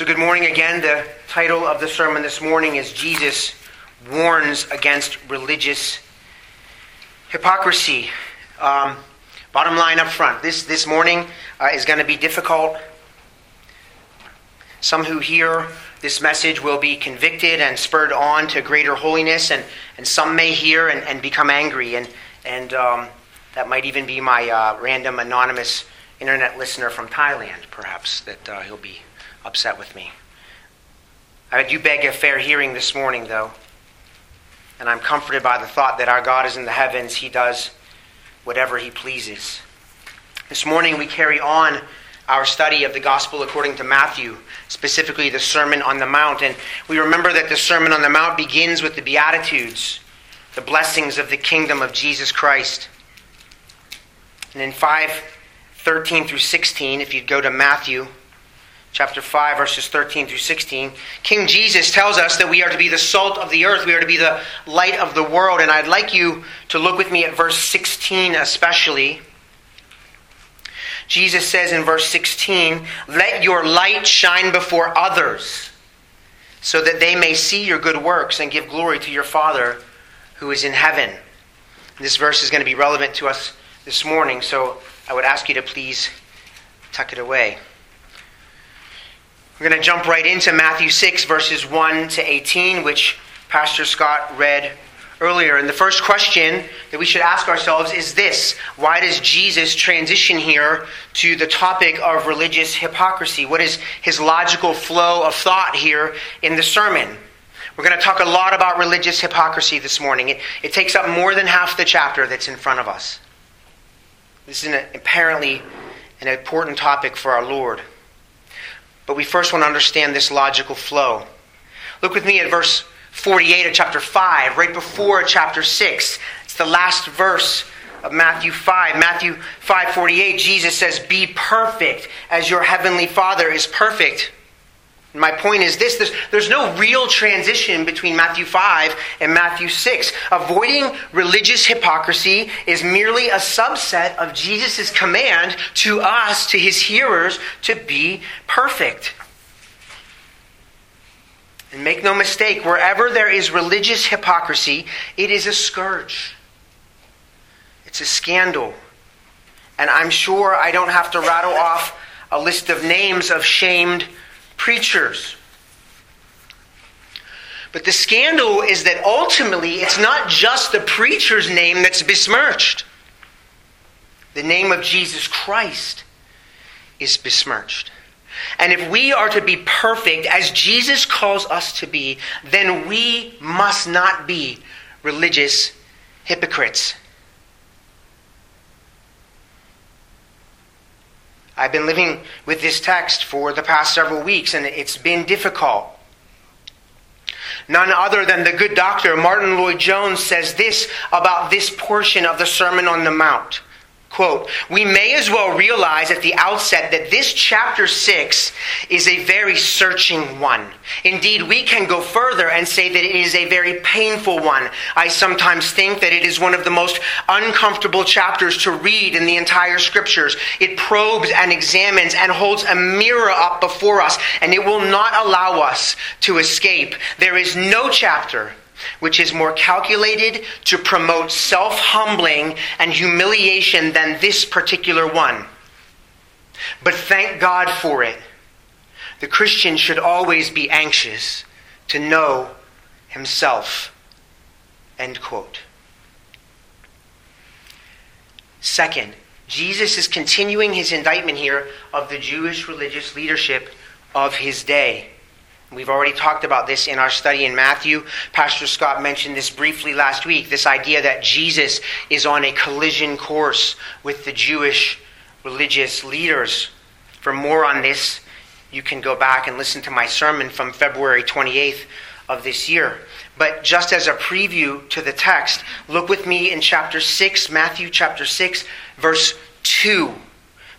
So, good morning again. The title of the sermon this morning is Jesus Warns Against Religious Hypocrisy. Um, bottom line up front this, this morning uh, is going to be difficult. Some who hear this message will be convicted and spurred on to greater holiness, and, and some may hear and, and become angry. And, and um, that might even be my uh, random anonymous internet listener from Thailand, perhaps, that uh, he'll be upset with me. I do beg a fair hearing this morning, though. And I'm comforted by the thought that our God is in the heavens. He does whatever He pleases. This morning we carry on our study of the Gospel according to Matthew, specifically the Sermon on the Mount. And we remember that the Sermon on the Mount begins with the Beatitudes, the blessings of the kingdom of Jesus Christ. And in 5 13 through 16, if you'd go to Matthew, chapter 5, verses 13 through 16, King Jesus tells us that we are to be the salt of the earth. We are to be the light of the world. And I'd like you to look with me at verse 16 especially. Jesus says in verse 16, Let your light shine before others, so that they may see your good works and give glory to your Father who is in heaven. This verse is going to be relevant to us this morning, so I would ask you to please tuck it away. We're going to jump right into Matthew 6, verses 1 to 18, which Pastor Scott read earlier. And the first question that we should ask ourselves is this Why does Jesus transition here to the topic of religious hypocrisy? What is his logical flow of thought here in the sermon? We're going to talk a lot about religious hypocrisy this morning. It, it takes up more than half the chapter that's in front of us. This is an, apparently an important topic for our Lord. But we first want to understand this logical flow. Look with me at verse 48 of chapter 5, right before chapter 6. It's the last verse of Matthew 5. Matthew 5:48, Jesus says, "Be perfect as your heavenly Father is perfect." My point is this there's, there's no real transition between Matthew 5 and Matthew 6. Avoiding religious hypocrisy is merely a subset of Jesus' command to us, to his hearers, to be perfect. And make no mistake, wherever there is religious hypocrisy, it is a scourge. It's a scandal. And I'm sure I don't have to rattle off a list of names of shamed preachers. But the scandal is that ultimately it's not just the preacher's name that's besmirched. The name of Jesus Christ is besmirched. And if we are to be perfect as Jesus calls us to be, then we must not be religious hypocrites. I've been living with this text for the past several weeks, and it's been difficult. None other than the good doctor, Martyn Lloyd-Jones, says this about this portion of the Sermon on the Mount. Quote, we may as well realize at the outset that this chapter 6 is a very searching one. Indeed, we can go further and say that it is a very painful one. I sometimes think that it is one of the most uncomfortable chapters to read in the entire scriptures. It probes and examines and holds a mirror up before us, and it will not allow us to escape. There is no chapter which is more calculated to promote self humbling and humiliation than this particular one. But thank God for it. The Christian should always be anxious to know himself. End quote. Second, Jesus is continuing his indictment here of the Jewish religious leadership of his day. We've already talked about this in our study in Matthew. Pastor Scott mentioned this briefly last week this idea that Jesus is on a collision course with the Jewish religious leaders. For more on this, you can go back and listen to my sermon from February 28th of this year. But just as a preview to the text, look with me in chapter 6, Matthew chapter 6, verse 2.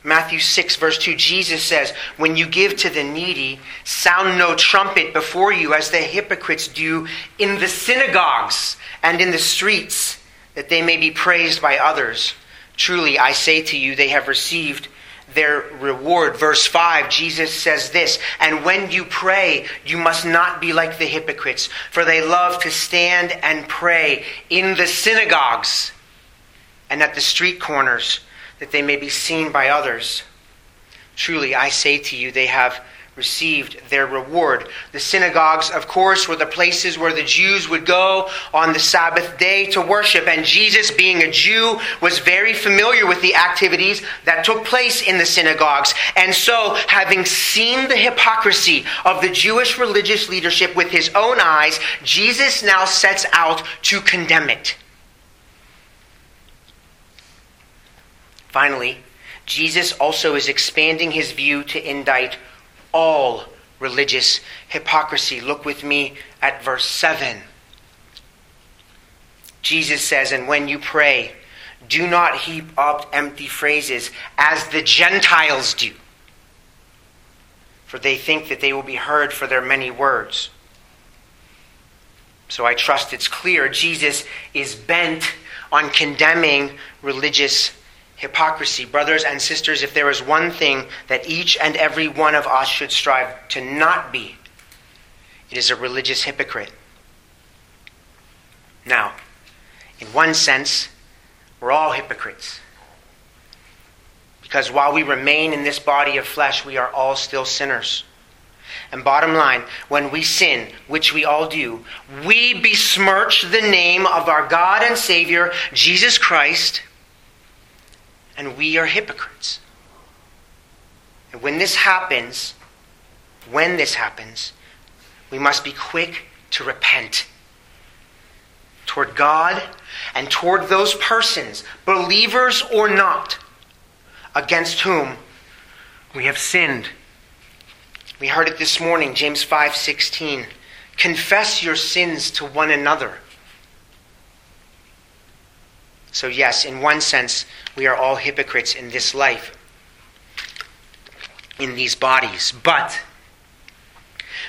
Matthew 6, verse 2, Jesus says, When you give to the needy, sound no trumpet before you, as the hypocrites do in the synagogues and in the streets, that they may be praised by others. Truly, I say to you, they have received their reward. Verse 5, Jesus says this And when you pray, you must not be like the hypocrites, for they love to stand and pray in the synagogues and at the street corners, that they may be seen by others. Truly, I say to you, they have received their reward. The synagogues, of course, were the places where the Jews would go on the Sabbath day to worship. And Jesus, being a Jew, was very familiar with the activities that took place in the synagogues. And so, having seen the hypocrisy of the Jewish religious leadership with his own eyes, Jesus now sets out to condemn it. Finally, Jesus also is expanding his view to indict all religious hypocrisy. Look with me at verse 7. Jesus says, And when you pray, do not heap up empty phrases as the Gentiles do, for they think that they will be heard for their many words. So I trust it's clear Jesus is bent on condemning religious hypocrisy. Brothers and sisters, if there is one thing that each and every one of us should strive to not be, it is a religious hypocrite. Now, in one sense, we're all hypocrites. Because while we remain in this body of flesh, we are all still sinners. And bottom line, when we sin, which we all do, we besmirch the name of our God and Savior, Jesus Christ, and we are hypocrites. And when this happens, when this happens, we must be quick to repent toward God and toward those persons, believers or not, against whom we have sinned. We heard it this morning, James 5:16. Confess your sins to one another so, yes, in one sense, we are all hypocrites in this life, in these bodies. But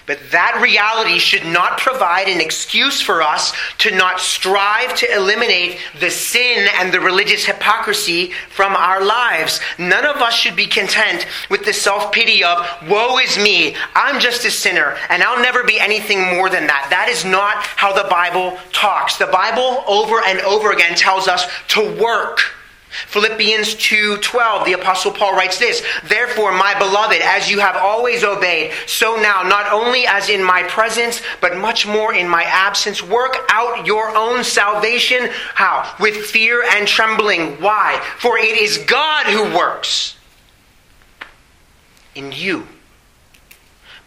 but that reality should not provide an excuse for us to not strive to eliminate the sin and the religious hypocrisy from our lives. None of us should be content with the self pity of, woe is me, I'm just a sinner, and I'll never be anything more than that. That is not how the Bible talks. The Bible over and over again tells us to work Philippians 2:12 the apostle Paul writes this Therefore my beloved as you have always obeyed so now not only as in my presence but much more in my absence work out your own salvation. How? With fear and trembling. Why? For it is God who works in you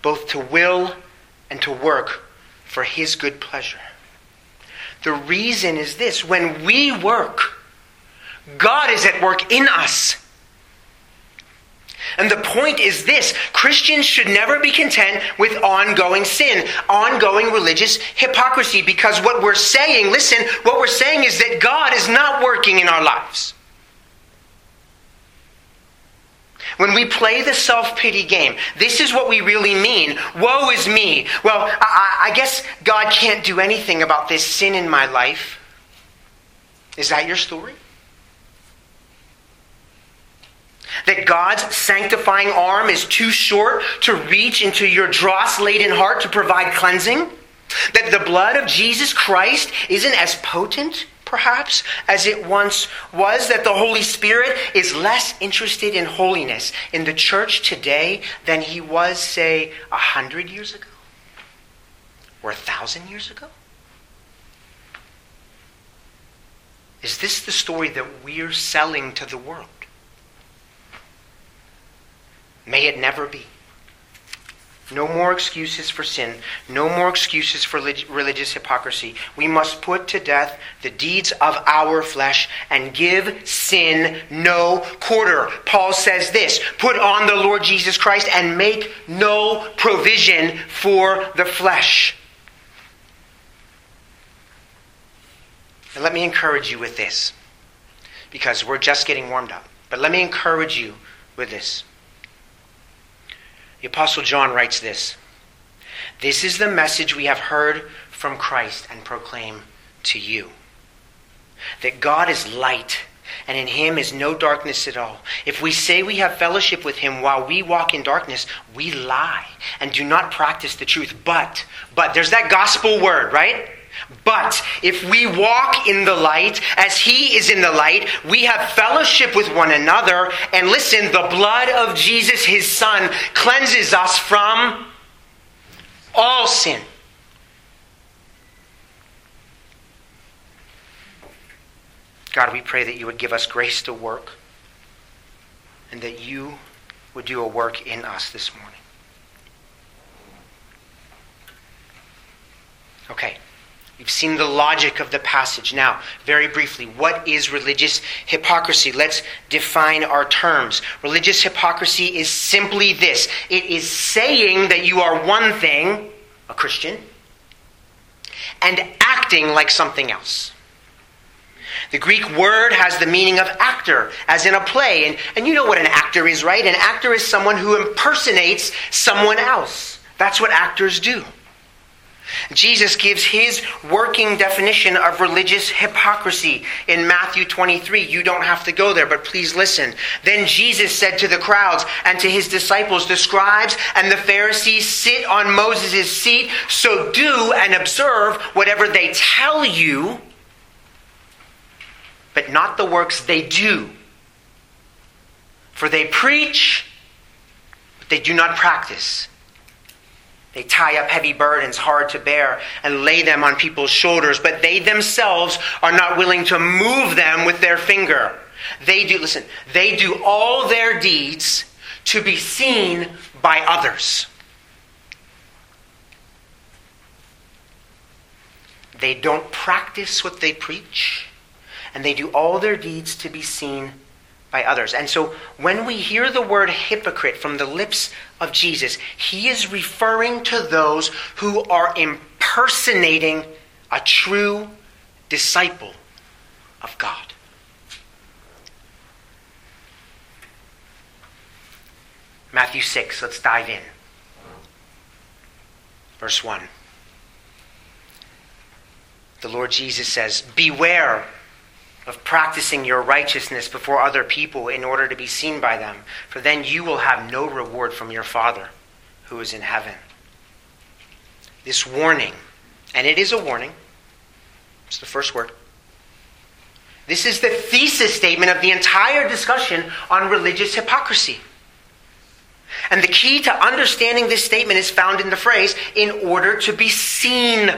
both to will and to work for his good pleasure. The reason is this. When we work God is at work in us. And the point is this Christians should never be content with ongoing sin, ongoing religious hypocrisy, because what we're saying, listen, what we're saying is that God is not working in our lives. When we play the self pity game, this is what we really mean. Woe is me. Well, I, I, guess God can't do anything about this sin in my life. Is that your story? That God's sanctifying arm is too short to reach into your dross laden heart to provide cleansing? That the blood of Jesus Christ isn't as potent, perhaps, as it once was? That the Holy Spirit is less interested in holiness in the church today than he was, say, a hundred years ago? Or a thousand years ago? Is this the story that we're selling to the world? May it never be. No more excuses for sin. No more excuses for religious hypocrisy. We must put to death the deeds of our flesh and give sin no quarter. Paul says this Put on the Lord Jesus Christ and make no provision for the flesh. And let me encourage you with this, because we're just getting warmed up. But let me encourage you with this. The Apostle John writes this This is the message we have heard from Christ and proclaim to you that God is light and in him is no darkness at all. If we say we have fellowship with him while we walk in darkness, we lie and do not practice the truth. But, but, there's that gospel word, right? But if we walk in the light as he is in the light, we have fellowship with one another. And listen, the blood of Jesus, his son, cleanses us from all sin. God, we pray that you would give us grace to work and that you would do a work in us this morning. Okay, we've seen the logic of the passage. Now, very briefly, what is religious hypocrisy? Let's define our terms. Religious hypocrisy is simply this it is saying that you are one thing, a Christian, and acting like something else. The Greek word has the meaning of actor, as in a play. And, and you know what an actor is, right? An actor is someone who impersonates someone else. That's what actors do. Jesus gives his working definition of religious hypocrisy in Matthew 23. You don't have to go there, but please listen. Then Jesus said to the crowds and to his disciples, The scribes and the Pharisees sit on Moses' seat, so do and observe whatever they tell you but not the works they do. For they preach, but they do not practice. They tie up heavy burdens hard to bear and lay them on people's shoulders, but they themselves are not willing to move them with their finger. They do, listen, they do all their deeds to be seen by others. They don't practice what they preach and they do all their deeds to be seen by others. And so when we hear the word hypocrite from the lips of Jesus, he is referring to those who are impersonating a true disciple of God. Matthew 6, let's dive in. Verse 1. The Lord Jesus says, Beware of practicing your righteousness before other people in order to be seen by them, for then you will have no reward from your Father who is in heaven. This warning, and it is a warning, it's the first word. This is the thesis statement of the entire discussion on religious hypocrisy. And the key to understanding this statement is found in the phrase, in order to be seen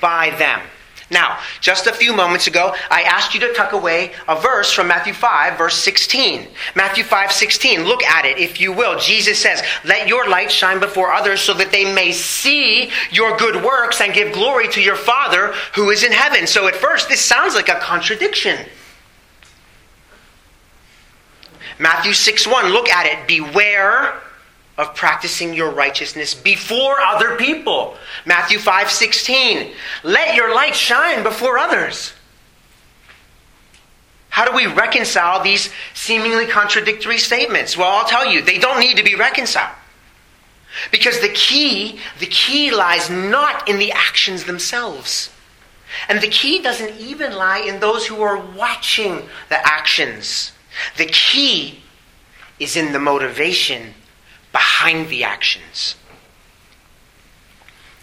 by them. Now, just a few moments ago, I asked you to tuck away a verse from Matthew 5, verse 16. Matthew 5, 16. Look at it, if you will. Jesus says, Let your light shine before others so that they may see your good works and give glory to your Father who is in heaven. So at first, this sounds like a contradiction. Matthew 6, 1. Look at it. Beware of practicing your righteousness before other people. Matthew 5:16. Let your light shine before others. How do we reconcile these seemingly contradictory statements? Well, I'll tell you, they don't need to be reconciled. Because the key, the key lies not in the actions themselves. And the key doesn't even lie in those who are watching the actions. The key is in the motivation behind the actions.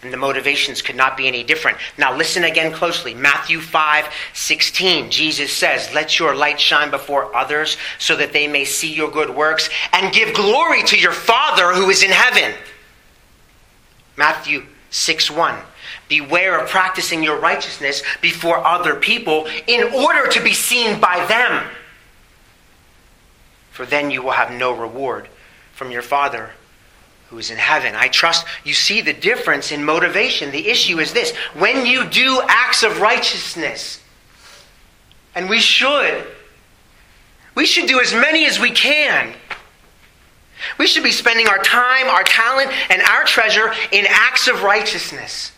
And the motivations could not be any different. Now listen again closely. Matthew 5 16. Jesus says, Let your light shine before others so that they may see your good works and give glory to your Father who is in heaven. Matthew 6 1. Beware of practicing your righteousness before other people in order to be seen by them. For then you will have no reward from your Father who is in heaven. I trust you see the difference in motivation. The issue is this when you do acts of righteousness, and we should, we should do as many as we can. We should be spending our time, our talent, and our treasure in acts of righteousness.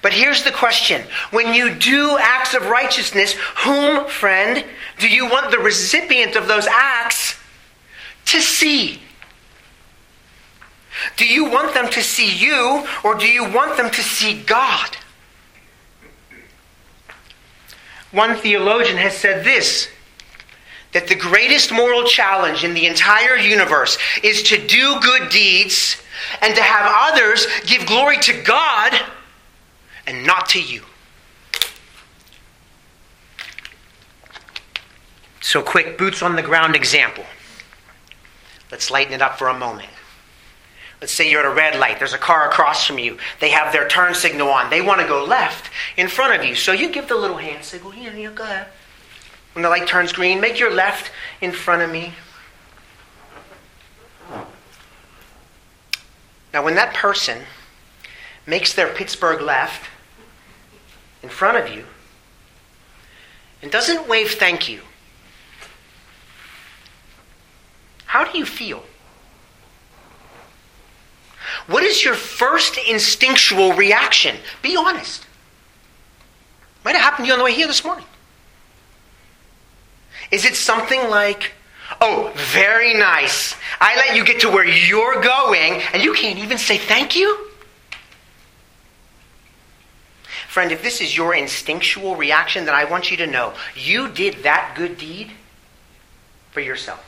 But here's the question when you do acts of righteousness, whom, friend, do you want the recipient of those acts to see? Do you want them to see you or do you want them to see God? One theologian has said this that the greatest moral challenge in the entire universe is to do good deeds and to have others give glory to God and not to you. So, quick boots on the ground example. Let's lighten it up for a moment. Let's say you're at a red light. There's a car across from you. They have their turn signal on. They want to go left in front of you. So you give the little hand signal. Here, you go ahead. When the light turns green, make your left in front of me. Now, when that person makes their Pittsburgh left in front of you and doesn't wave thank you, how do you feel? What is your first instinctual reaction? Be honest. Might have happened to you on the way here this morning. Is it something like, oh, very nice. I let you get to where you're going, and you can't even say thank you? Friend, if this is your instinctual reaction, then I want you to know you did that good deed for yourself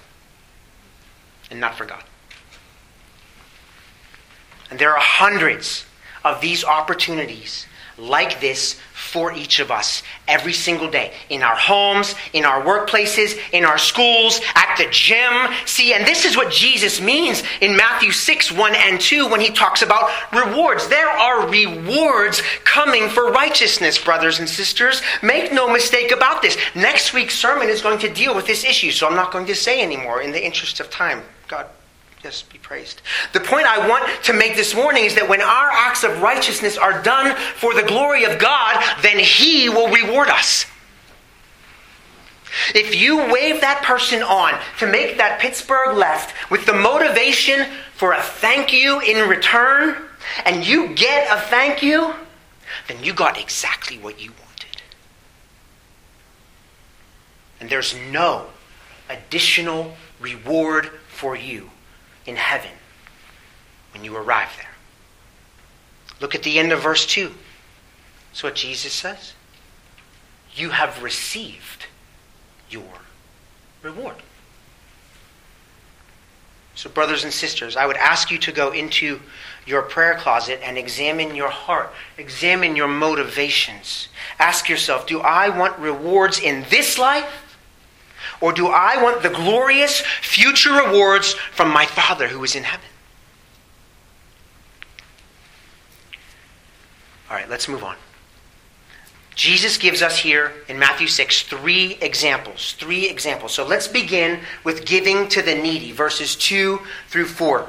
and not for God. And there are hundreds of these opportunities like this for each of us every single day in our homes, in our workplaces, in our schools, at the gym. See, and this is what Jesus means in Matthew 6 1 and 2 when he talks about rewards. There are rewards coming for righteousness, brothers and sisters. Make no mistake about this. Next week's sermon is going to deal with this issue, so I'm not going to say anymore in the interest of time. Be praised. The point I want to make this morning is that when our acts of righteousness are done for the glory of God, then He will reward us. If you wave that person on to make that Pittsburgh left with the motivation for a thank you in return, and you get a thank you, then you got exactly what you wanted. And there's no additional reward for you in heaven when you arrive there. Look at the end of verse 2. That's what Jesus says. You have received your reward. So, brothers and sisters, I would ask you to go into your prayer closet and examine your heart, examine your motivations. Ask yourself do I want rewards in this life? Or do I want the glorious future rewards from my Father who is in heaven? All right, let's move on. Jesus gives us here in Matthew 6 three examples. Three examples. So let's begin with giving to the needy, verses 2 through 4.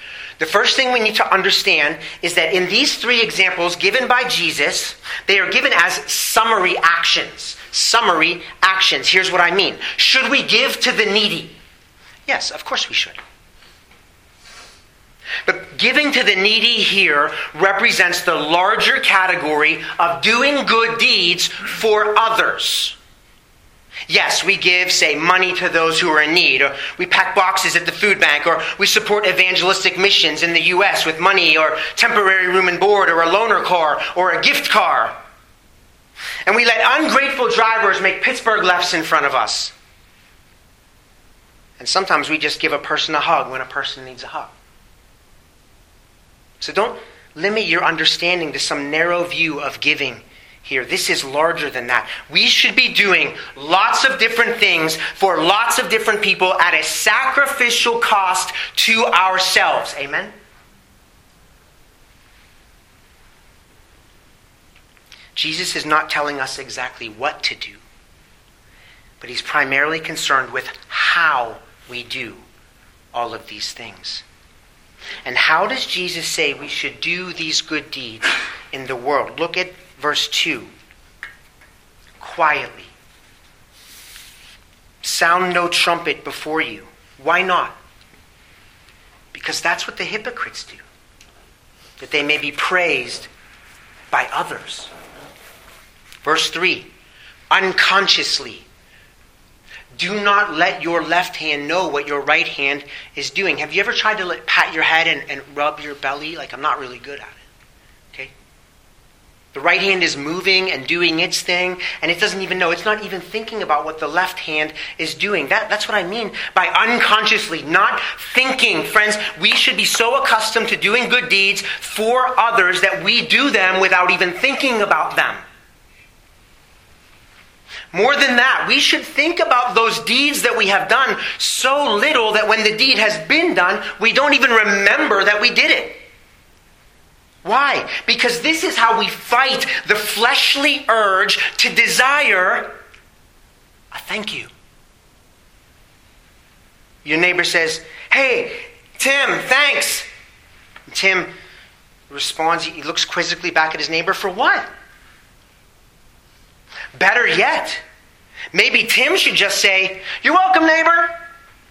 The first thing we need to understand is that in these three examples given by Jesus, they are given as summary actions. Summary actions. Here's what I mean. Should we give to the needy? Yes, of course we should. But giving to the needy here represents the larger category of doing good deeds for others. Yes, we give, say, money to those who are in need, or we pack boxes at the food bank, or we support evangelistic missions in the U.S. with money, or temporary room and board, or a loaner car, or a gift car. And we let ungrateful drivers make Pittsburgh lefts in front of us. And sometimes we just give a person a hug when a person needs a hug. So don't limit your understanding to some narrow view of giving here. This is larger than that. We should be doing lots of different things for lots of different people at a sacrificial cost to ourselves. Amen? Jesus is not telling us exactly what to do, but he's primarily concerned with how we do all of these things. And how does Jesus say we should do these good deeds in the world? Look at Verse 2 Quietly. Sound no trumpet before you. Why not? Because that's what the hypocrites do, that they may be praised by others. Verse 3 unconsciously. Do not let your left hand know what your right hand is doing. Have you ever tried to let, pat your head and, and rub your belly? Like, I'm not really good at it. The right hand is moving and doing its thing, and it doesn't even know. It's not even thinking about what the left hand is doing. That, that's what I mean by unconsciously, not thinking. Friends, we should be so accustomed to doing good deeds for others that we do them without even thinking about them. More than that, we should think about those deeds that we have done so little that when the deed has been done, we don't even remember that we did it. Why? Because this is how we fight the fleshly urge to desire a thank you. Your neighbor says, Hey, Tim, thanks. Tim responds, he looks quizzically back at his neighbor for what? Better yet, maybe Tim should just say, You're welcome, neighbor,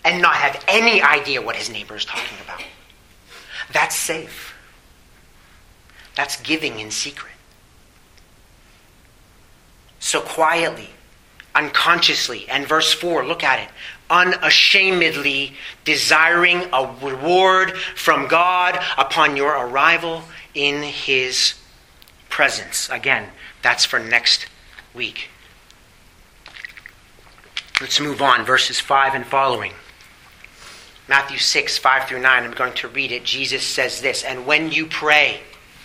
and not have any idea what his neighbor is talking about. That's safe. That's giving in secret. So quietly, unconsciously, and verse 4, look at it. Unashamedly desiring a reward from God upon your arrival in His presence. Again, that's for next week. Let's move on, verses 5 and following. Matthew 6, 5 through 9. I'm going to read it. Jesus says this And when you pray,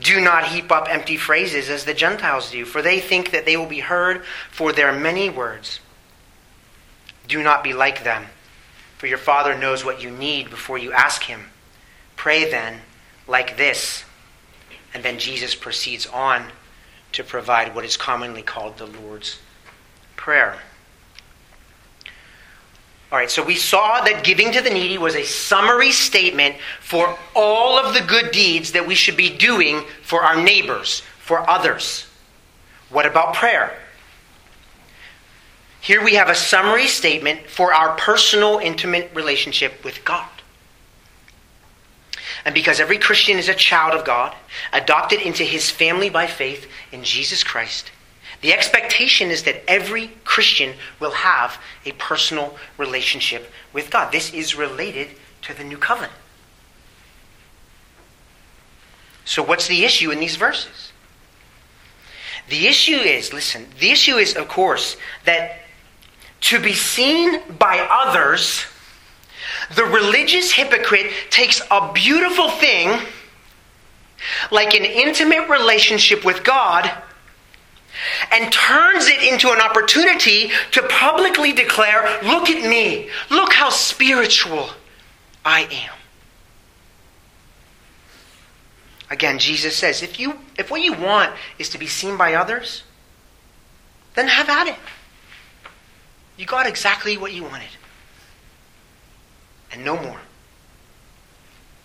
do not heap up empty phrases as the Gentiles do, for they think that they will be heard for their many words. Do not be like them, for your Father knows what you need before you ask Him. Pray then like this. And then Jesus proceeds on to provide what is commonly called the Lord's Prayer. All right, so we saw that giving to the needy was a summary statement for all of the good deeds that we should be doing for our neighbors, for others. What about prayer? Here we have a summary statement for our personal, intimate relationship with God. And because every Christian is a child of God, adopted into his family by faith in Jesus Christ, the expectation is that every Christian will have a personal relationship with God. This is related to the new covenant. So, what's the issue in these verses? The issue is, listen, the issue is, of course, that to be seen by others, the religious hypocrite takes a beautiful thing, like an intimate relationship with God and turns it into an opportunity to publicly declare, Look at me, look how spiritual I am. Again, Jesus says, if, you, if what you want is to be seen by others, then have at it. You got exactly what you wanted. And no more.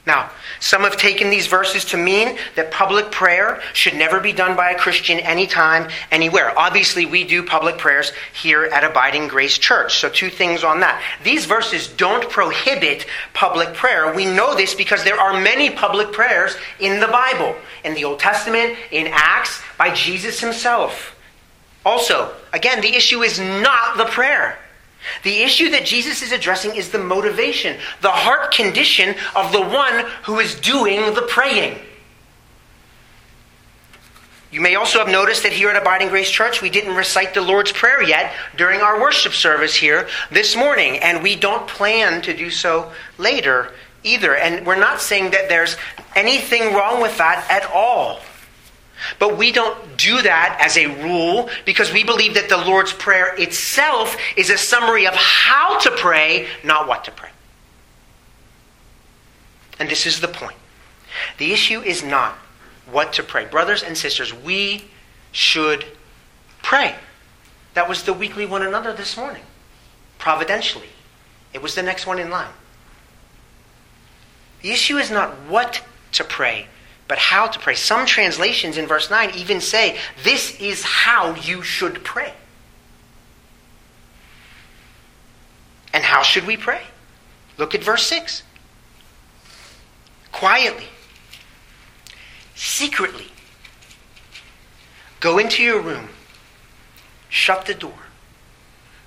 Now, some have taken these verses to mean that public prayer should never be done by a Christian anytime, anywhere. Obviously, we do public prayers here at Abiding Grace Church. So, two things on that. These verses don't prohibit public prayer. We know this because there are many public prayers in the Bible, in the Old Testament, in Acts, by Jesus himself. Also, again, the issue is not the prayer. The issue that Jesus is addressing is the motivation, the heart condition of the one who is doing the praying. You may also have noticed that here at Abiding Grace Church, we didn't recite the Lord's Prayer yet during our worship service here this morning, and we don't plan to do so later either. And we're not saying that there's anything wrong with that at all. But we don't do that as a rule because we believe that the Lord's Prayer itself is a summary of how to pray, not what to pray. And this is the point. The issue is not what to pray. Brothers and sisters, we should pray. That was the weekly one another this morning, providentially. It was the next one in line. The issue is not what to pray, but how to pray. Some translations in verse 9 even say, This is how you should pray. And how should we pray? Look at verse 6. Quietly, secretly, go into your room, shut the door,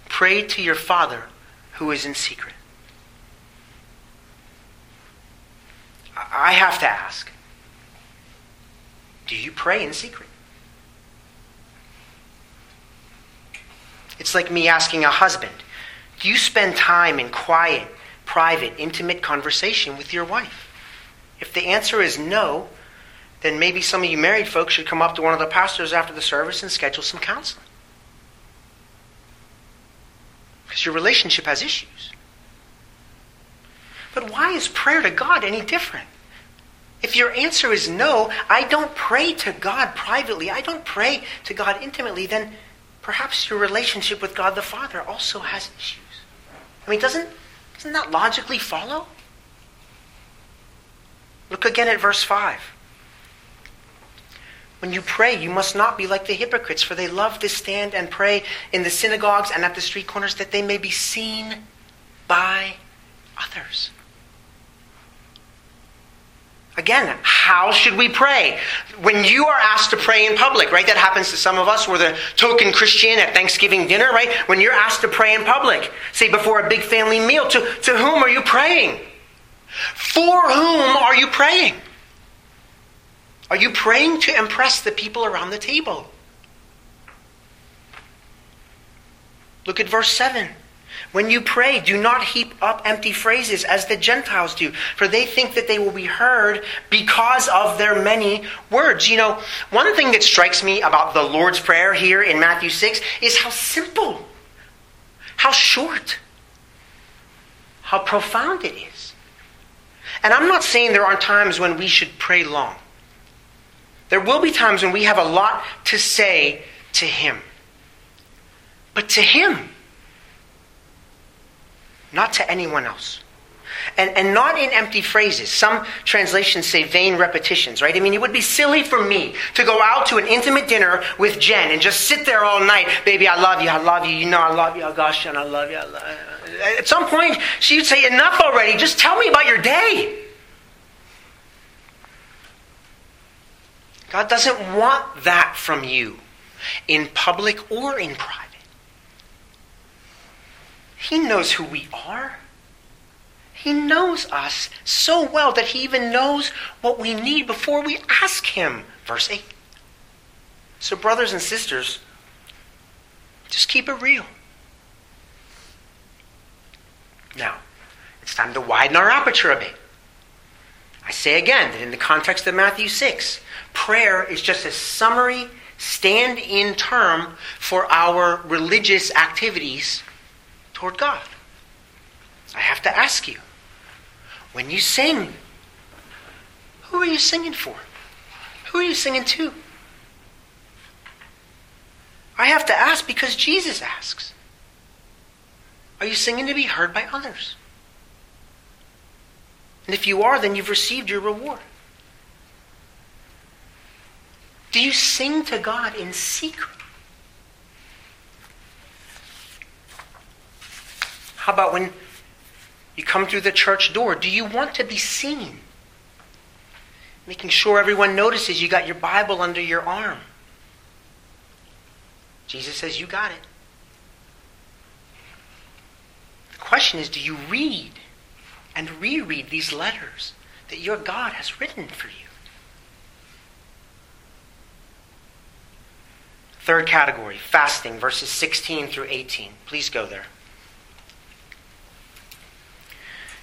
pray to your Father who is in secret. I have to ask do you pray in secret? It's like me asking a husband do you spend time in quiet, private, intimate conversation with your wife? If the answer is no, then maybe some of you married folks should come up to one of the pastors after the service and schedule some counseling. Because your relationship has issues. But why is prayer to God any different? If your answer is no, I don't pray to God privately, I don't pray to God intimately, then perhaps your relationship with God the Father also has issues. I mean, doesn't, doesn't that logically follow? Look again at verse 5. When you pray, you must not be like the hypocrites, for they love to stand and pray in the synagogues and at the street corners that they may be seen by others. Again, how should we pray? When you are asked to pray in public, right? That happens to some of us. We're the token Christian at Thanksgiving dinner, right? When you're asked to pray in public, say before a big family meal, to, to whom are you praying? For whom are you praying? Are you praying to impress the people around the table? Look at verse 7. When you pray, do not heap up empty phrases as the Gentiles do, for they think that they will be heard because of their many words. You know, one thing that strikes me about the Lord's Prayer here in Matthew 6 is how simple, how short, how profound it is. And I'm not saying there aren't times when we should pray long. There will be times when we have a lot to say to Him. But to Him, not to anyone else. And, and not in empty phrases. Some translations say vain repetitions, right? I mean, it would be silly for me to go out to an intimate dinner with Jen and just sit there all night. Baby, I love you, I love you, you know I love you, oh gosh, Jen, I love you. I love you. At some point, she would say, enough already, just tell me about your day. God doesn't want that from you in public or in private. He knows who we are. He knows us so well that he even knows what we need before we ask him. Verse 8. So, brothers and sisters, just keep it real. Now, it's time to widen our aperture a bit. I say again that in the context of Matthew 6, prayer is just a summary, stand in term for our religious activities toward God. I have to ask you when you sing, who are you singing for? Who are you singing to? I have to ask because Jesus asks. Are you singing to be heard by others? And if you are, then you've received your reward. Do you sing to God in secret? How about when you come through the church door? Do you want to be seen? Making sure everyone notices you got your Bible under your arm. Jesus says, You got it. The question is do you read and reread these letters that your God has written for you? Third category fasting, verses 16 through 18. Please go there.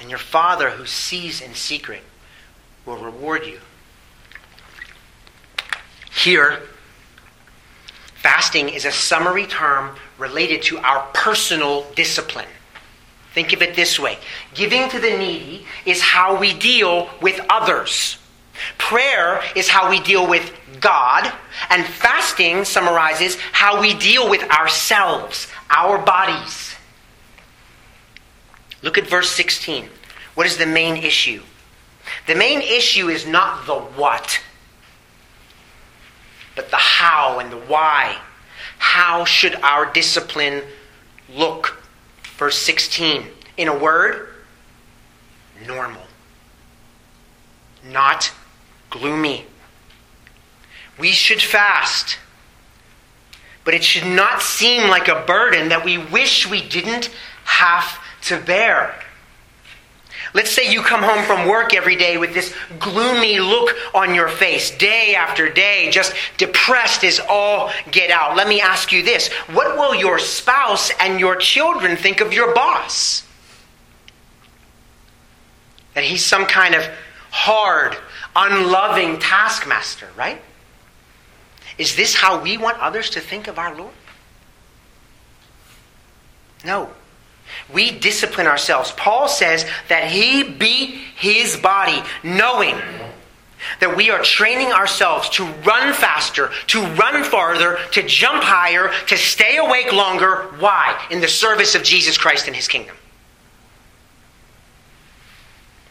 And your Father who sees in secret will reward you. Here, fasting is a summary term related to our personal discipline. Think of it this way giving to the needy is how we deal with others. Prayer is how we deal with God, and fasting summarizes how we deal with ourselves, our bodies. Look at verse 16. What is the main issue? The main issue is not the what, but the how and the why. How should our discipline look? Verse 16. In a word, normal. Not gloomy. We should fast, but it should not seem like a burden that we wish we didn't have to bear. Let's say you come home from work every day with this gloomy look on your face, day after day, just depressed as all get out. Let me ask you this What will your spouse and your children think of your boss? That he's some kind of hard, unloving taskmaster, right? Is this how we want others to think of our Lord? No. We discipline ourselves. Paul says that he beat his body, knowing that we are training ourselves to run faster, to run farther, to jump higher, to stay awake longer. Why? In the service of Jesus Christ and his kingdom.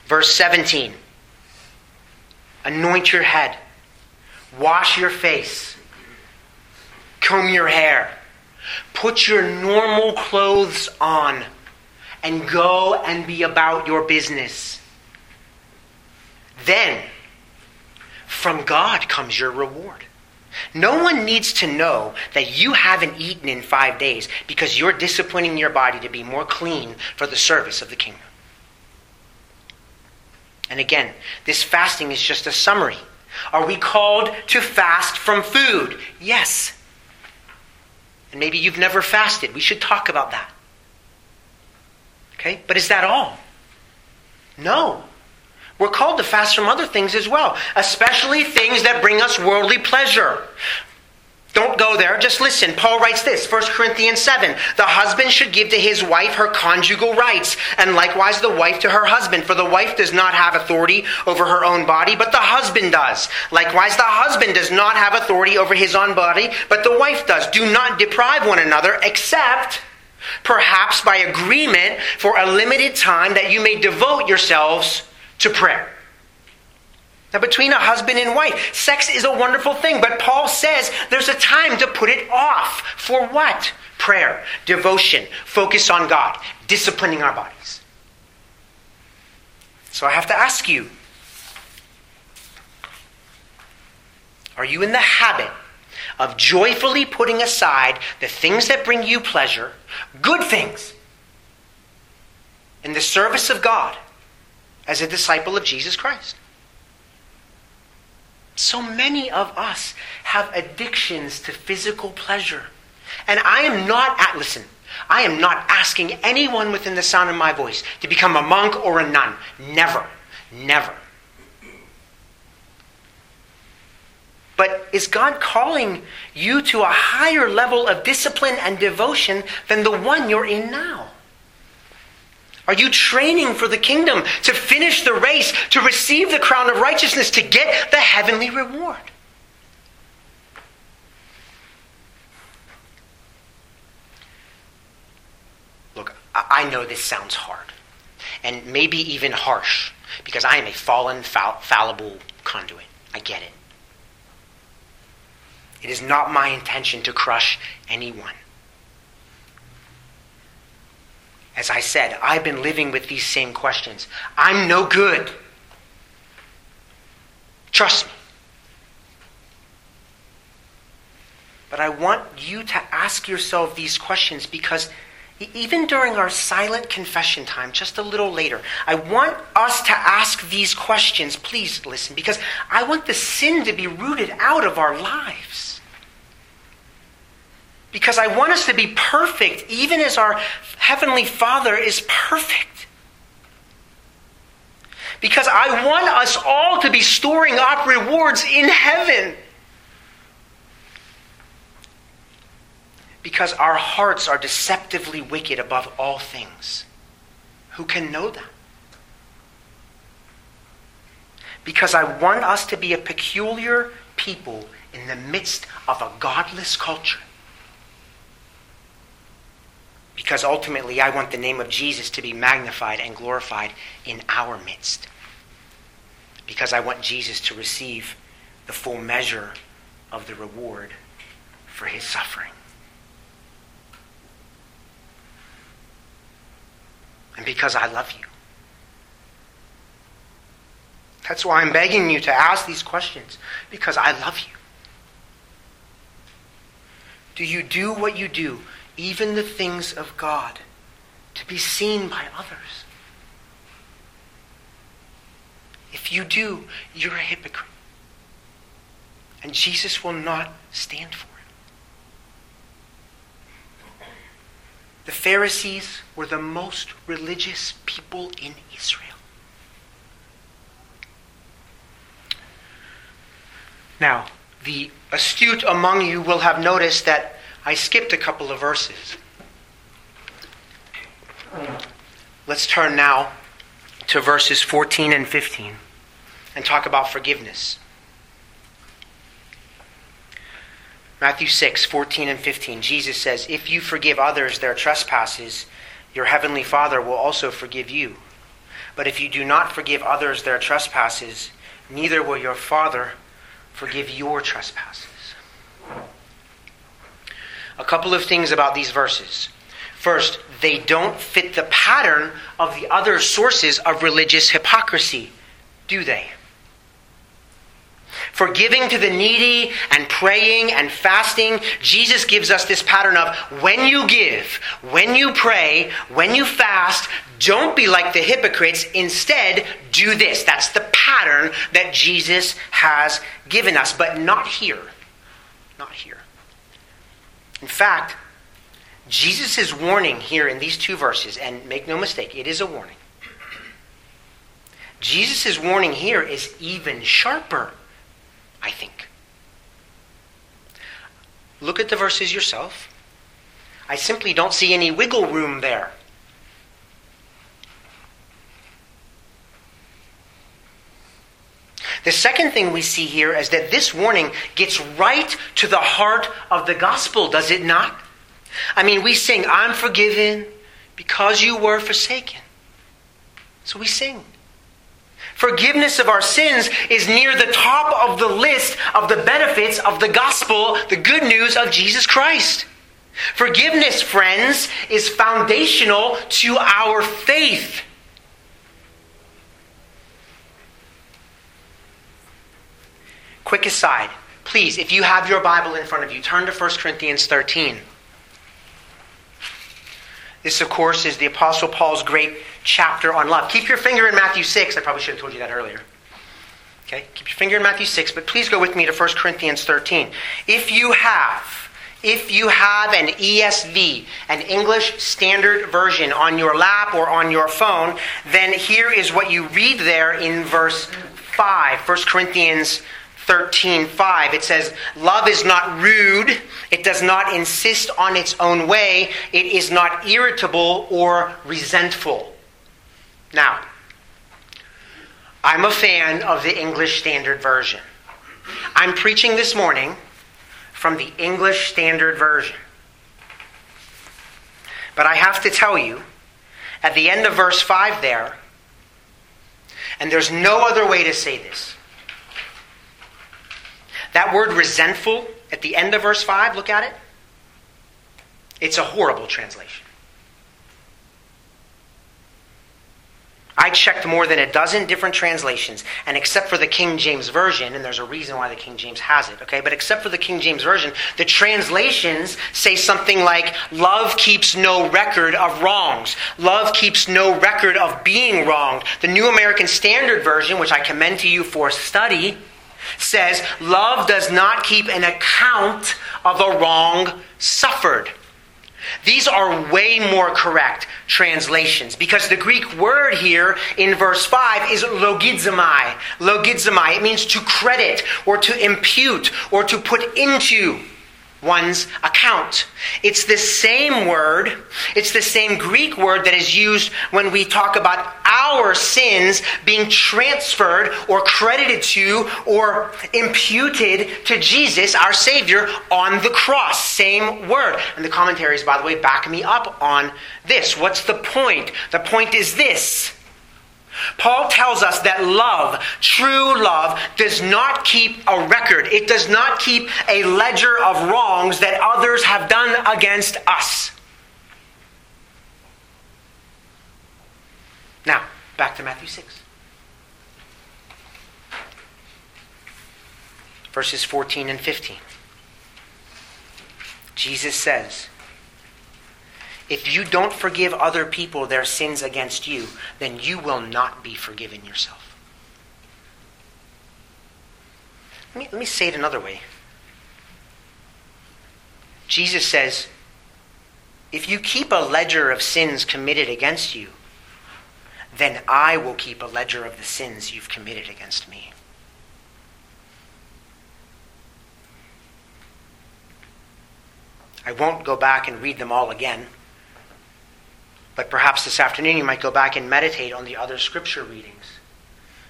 Verse 17 Anoint your head, wash your face, comb your hair, put your normal clothes on, and go and be about your business. Then, from God comes your reward. No one needs to know that you haven't eaten in five days because you're disciplining your body to be more clean for the service of the kingdom. And again, this fasting is just a summary. Are we called to fast from food? Yes. And maybe you've never fasted. We should talk about that. Okay? But is that all? No. We're called to fast from other things as well, especially things that bring us worldly pleasure. Don't go there. Just listen. Paul writes this, 1 Corinthians 7. The husband should give to his wife her conjugal rights, and likewise the wife to her husband. For the wife does not have authority over her own body, but the husband does. Likewise, the husband does not have authority over his own body, but the wife does. Do not deprive one another, except perhaps by agreement for a limited time that you may devote yourselves to prayer. Now, between a husband and wife, sex is a wonderful thing, but Paul says there's a time to put it off. For what? Prayer, devotion, focus on God, disciplining our bodies. So I have to ask you are you in the habit of joyfully putting aside the things that bring you pleasure, good things, in the service of God as a disciple of Jesus Christ? So many of us have addictions to physical pleasure. And I am not at, listen, I am not asking anyone within the sound of my voice to become a monk or a nun. Never. Never. But is God calling you to a higher level of discipline and devotion than the one you're in now? Are you training for the kingdom to finish the race, to receive the crown of righteousness, to get the heavenly reward? Look, I know this sounds hard and maybe even harsh because I am a fallen, fall- fallible conduit. I get it. It is not my intention to crush anyone. As I said, I've been living with these same questions. I'm no good. Trust me. But I want you to ask yourself these questions because even during our silent confession time, just a little later, I want us to ask these questions. Please listen, because I want the sin to be rooted out of our lives. Because I want us to be perfect, even as our Heavenly Father is perfect. Because I want us all to be storing up rewards in heaven. because our hearts are deceptively wicked above all things. Who can know that? Because I want us to be a peculiar people in the midst of a godless culture. Because ultimately, I want the name of Jesus to be magnified and glorified in our midst. Because I want Jesus to receive the full measure of the reward for his suffering. and because I love you. That's why I'm begging you to ask these questions, because I love you. Do you do what you do, even the things of God, to be seen by others? If you do, you're a hypocrite. And Jesus will not stand for it. The Pharisees were the most religious people in Israel. Now, the astute among you will have noticed that I skipped a couple of verses. Let's turn now to verses 14 and 15 and talk about forgiveness. Matthew 6, 14 and 15, Jesus says, If you forgive others their trespasses, your heavenly Father will also forgive you. But if you do not forgive others their trespasses, neither will your Father forgive your trespasses. A couple of things about these verses. First, they don't fit the pattern of the other sources of religious hypocrisy, do they? For giving to the needy and praying and fasting, Jesus gives us this pattern of when you give, when you pray, when you fast, don't be like the hypocrites. Instead, do this. That's the pattern that Jesus has given us, but not here. Not here. In fact, Jesus' warning here in these two verses, and make no mistake, it is a warning. Jesus' warning here is even sharper I think. Look at the verses yourself. I simply don't see any wiggle room there. The second thing we see here is that this warning gets right to the heart of the gospel, does it not? I mean, we sing, I'm forgiven because you were forsaken. So we sing. Forgiveness of our sins is near the top of the list of the benefits of the gospel, the good news of Jesus Christ. Forgiveness, friends, is foundational to our faith. Quick aside, please, if you have your Bible in front of you, turn to 1 Corinthians 13. This, of course, is the Apostle Paul's great chapter on love. Keep your finger in Matthew 6. I probably should have told you that earlier. Okay? Keep your finger in Matthew 6, but please go with me to 1 Corinthians 13. If you have, if you have an ESV, an English Standard Version on your lap or on your phone, then here is what you read there in verse 5, 1 Corinthians 13:5 it says love is not rude. It does not insist on its own way. It is not irritable or resentful. Now i'm a fan of the english standard version. I'm preaching this morning from the english standard version. But i have to tell you at the end of verse 5 there and there's no other way to say this that word resentful at the end of verse 5, look at it. It's a horrible translation. I checked more than a dozen different translations, and except for the King James Version, and there's a reason why the King James has it, okay? But except for the King James Version, the translations say something like, Love keeps no record of wrongs. Love keeps no record of being wronged. The New American Standard Version, which I commend to you for study, says, Love does not keep an account of a wrong suffered. These are way more correct translations because the Greek word here in verse 5 is logizomai. Logizomai. It means to credit or to impute or to put into one's account. It's the same word, it's the same Greek word that is used when we talk about our sins being transferred or credited to or imputed to Jesus, our Savior, on the cross. Same word. And the commentaries, by the way, back me up on this. What's the point? The point is this Paul tells us that love, true love, does not keep a record. It does not keep a ledger of wrongs that others have done against us. Now, back to Matthew 6. Verses 14 and 15. Jesus says, if you don't forgive other people their sins against you, then you will not be forgiven yourself. Let me, let me say it another way. Jesus says, if you keep a ledger of sins committed against you, then I will keep a ledger of the sins you've committed against me. I won't go back and read them all again. But perhaps this afternoon you might go back and meditate on the other scripture readings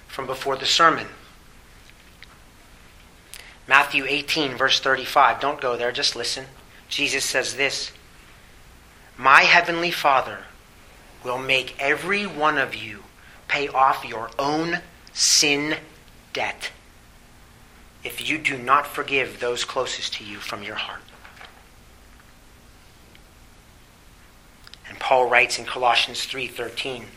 from before the sermon. Matthew 18, verse 35. Don't go there, just listen. Jesus says this My heavenly Father will make every one of you pay off your own sin debt if you do not forgive those closest to you from your heart. And Paul writes in Colossians 3:13,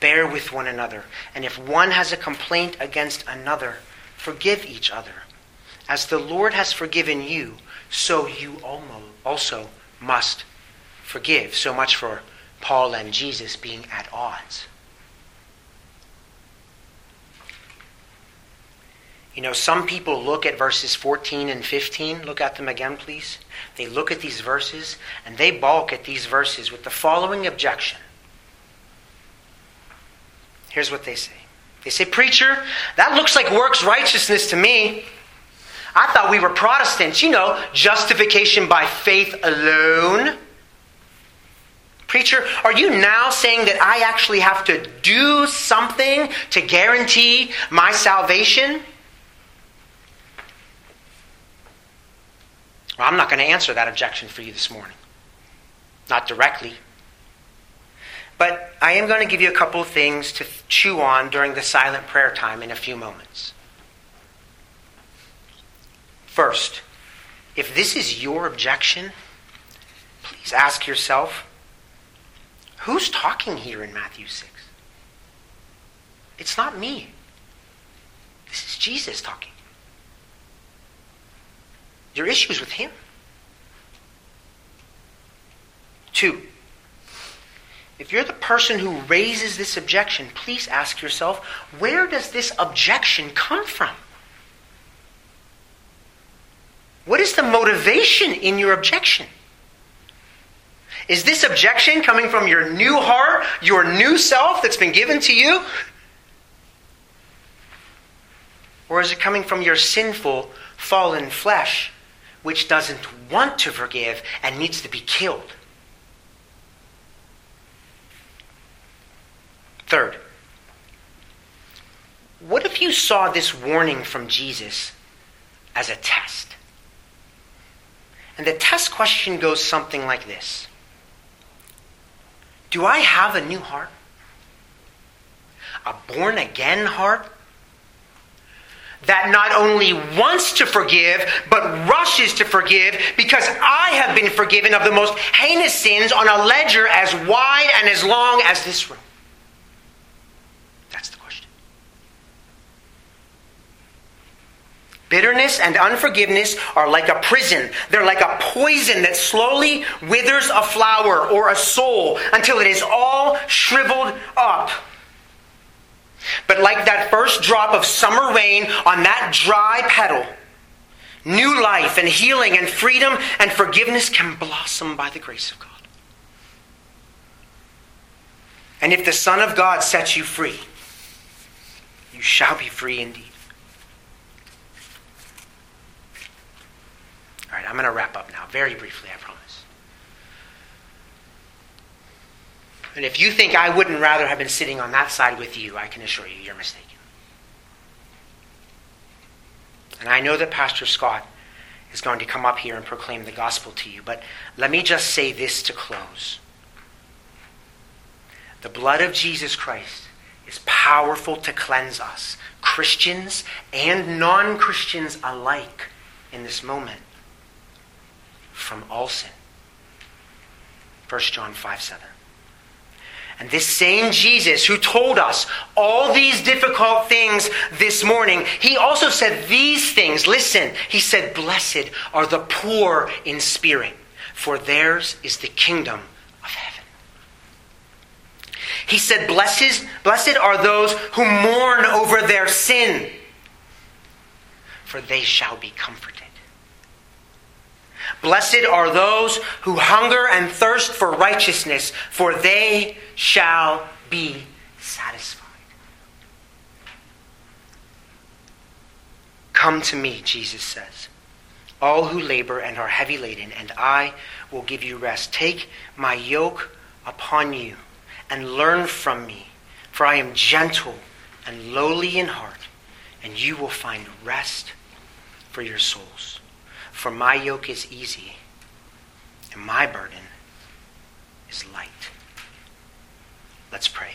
"Bear with one another, and if one has a complaint against another, forgive each other. As the Lord has forgiven you, so you also must forgive." So much for Paul and Jesus being at odds. You know, some people look at verses 14 and 15. Look at them again, please. They look at these verses and they balk at these verses with the following objection. Here's what they say They say, Preacher, that looks like works righteousness to me. I thought we were Protestants, you know, justification by faith alone. Preacher, are you now saying that I actually have to do something to guarantee my salvation? Well, I'm not going to answer that objection for you this morning. Not directly. But I am going to give you a couple of things to chew on during the silent prayer time in a few moments. First, if this is your objection, please ask yourself who's talking here in Matthew 6? It's not me. This is Jesus talking. Your issues with him. Two, if you're the person who raises this objection, please ask yourself where does this objection come from? What is the motivation in your objection? Is this objection coming from your new heart, your new self that's been given to you? Or is it coming from your sinful, fallen flesh which doesn't want to forgive and needs to be killed. Third, what if you saw this warning from Jesus as a test? And the test question goes something like this Do I have a new heart? A born again heart? that not only wants to forgive, but rushes to forgive because I have been forgiven of the most heinous sins on a ledger as wide and as long as this room? That's the question. Bitterness and unforgiveness are like a prison. They're like a poison that slowly withers a flower or a soul until it is all shriveled up. But like that first drop of summer rain on that dry petal, new life and healing and freedom and forgiveness can blossom by the grace of God. And if the Son of God sets you free, you shall be free indeed. All right, I'm going to wrap up now, very briefly, I promise. And if you think I wouldn't rather have been sitting on that side with you, I can assure you you're mistaken. And I know that Pastor Scott is going to come up here and proclaim the gospel to you, but let me just say this to close. The blood of Jesus Christ is powerful to cleanse us, Christians and non Christians alike, in this moment from all sin. 1 John 5 7. And this same Jesus who told us all these difficult things this morning, he also said these things. Listen, he said, Blessed are the poor in spirit, for theirs is the kingdom of heaven. He said, Blessed, blessed are those who mourn over their sin, for they shall be comforted. Blessed are those who hunger and thirst for righteousness, for they shall be satisfied. Come to me, Jesus says, all who labor and are heavy laden, and I will give you rest. Take my yoke upon you and learn from me, for I am gentle and lowly in heart, and you will find rest for your souls. For my yoke is easy, and my burden is light. Let's pray.